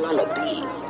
Devil on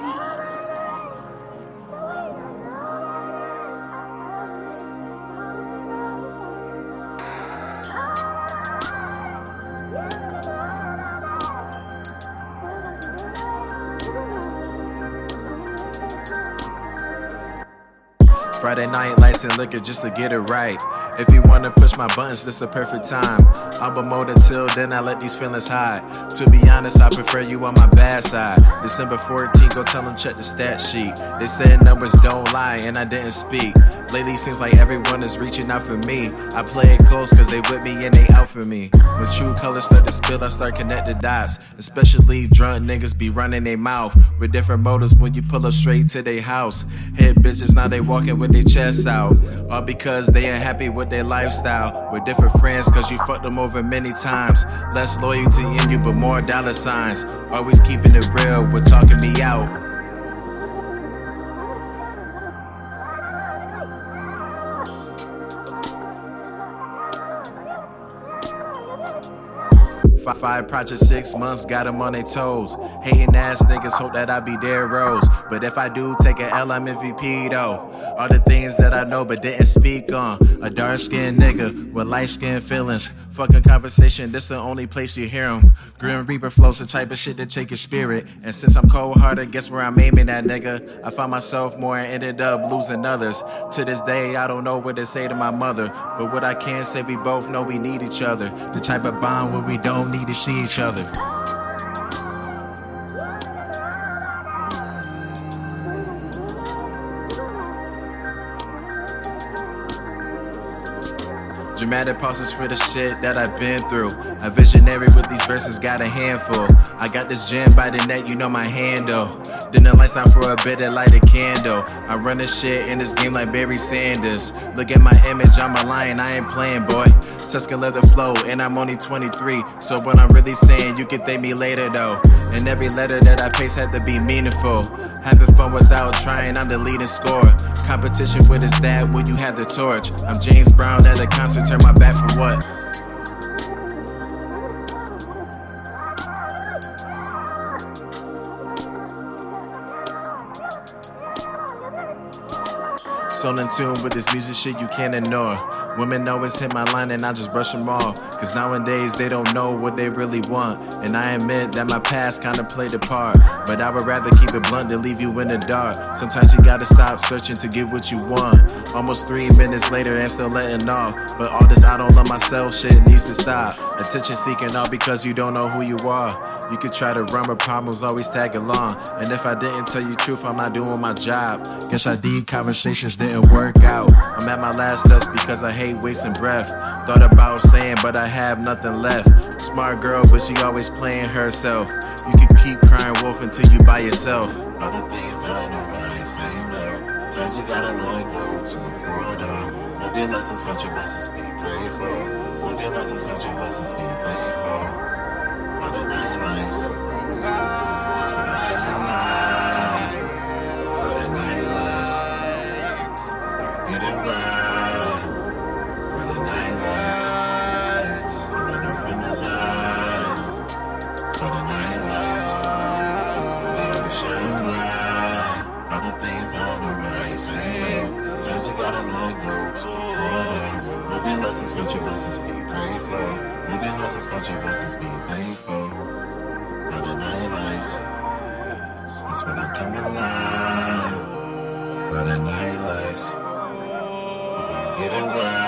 Friday night lights and liquor just to get it right. If you wanna push my buttons, this a perfect time. I'm a motor till then I let these feelings hide. To be honest, I prefer you on my bad side. December 14, go tell them check the stat sheet. They said numbers don't lie and I didn't speak. Lately seems like everyone is reaching out for me. I play it close cause they with me and they out for me. When true colors start to spill, I start connecting dots. Especially drunk niggas be running their mouth with different motives when you pull up straight to their house. Hit bitches, now they walking with their chests out. All because they ain't happy with their lifestyle. With different friends cause you fucked them over many times. Less loyalty in you, but more dollar signs. Always keeping it real with talking me out. Five five projects, six months, got them on their toes. Hating ass niggas hope that I be their rose. But if I do take a L, I'm MVP though. All the things that I know but didn't speak on. A dark skinned nigga with light skinned feelings. Fucking conversation, this the only place you hear them. Grim Reaper flows the type of shit that take your spirit. And since I'm cold hearted, guess where I'm aiming at, nigga? I found myself more and ended up losing others. To this day, I don't know what to say to my mother. But what I can say, we both know we need each other. The type of bond where we don't need to see each other. Dramatic pauses for the shit that I've been through. A visionary with these verses got a handful. I got this gem by the neck, you know my handle. Then the lights down for a bit and light a candle. I run this shit in this game like Barry Sanders. Look at my image, I'm a lion, I ain't playing, boy. Tuscan leather flow, and I'm only 23. So what I'm really saying, you can thank me later though. And every letter that I face had to be meaningful. Having fun without trying, I'm the leading scorer. Competition with his dad when you had the torch. I'm James Brown at a concert, turn my back for what? So in tune with this music shit you can't ignore. Women always hit my line and I just brush them off. Cause nowadays they don't know what they really want. And I admit that my past kinda played a part. But I would rather keep it blunt than leave you in the dark. Sometimes you gotta stop searching to get what you want. Almost three minutes later and still letting off. But all this I don't love myself shit needs to stop. Attention seeking all because you don't know who you are. You could try to run, but problems always tag along. And if I didn't tell you truth, I'm not doing my job. Guess our deep conversations didn't work out. I'm at my last steps because I hate wasting breath. Thought about staying, but I have nothing left. Smart girl, but she always playing herself. You can keep crying wolf until you by yourself. Other things I know, I ain't saying no. Sometimes you gotta let go to avoid on. Live your lessons, count your blessings, be grateful. Live your lessons, count your blessings, be thankful. Other night lives. Lessons, count your blessings, be grateful. Your lessons, count your blessings, be thankful. Other night lives. That's when I come alive. Other night lives. Get it right.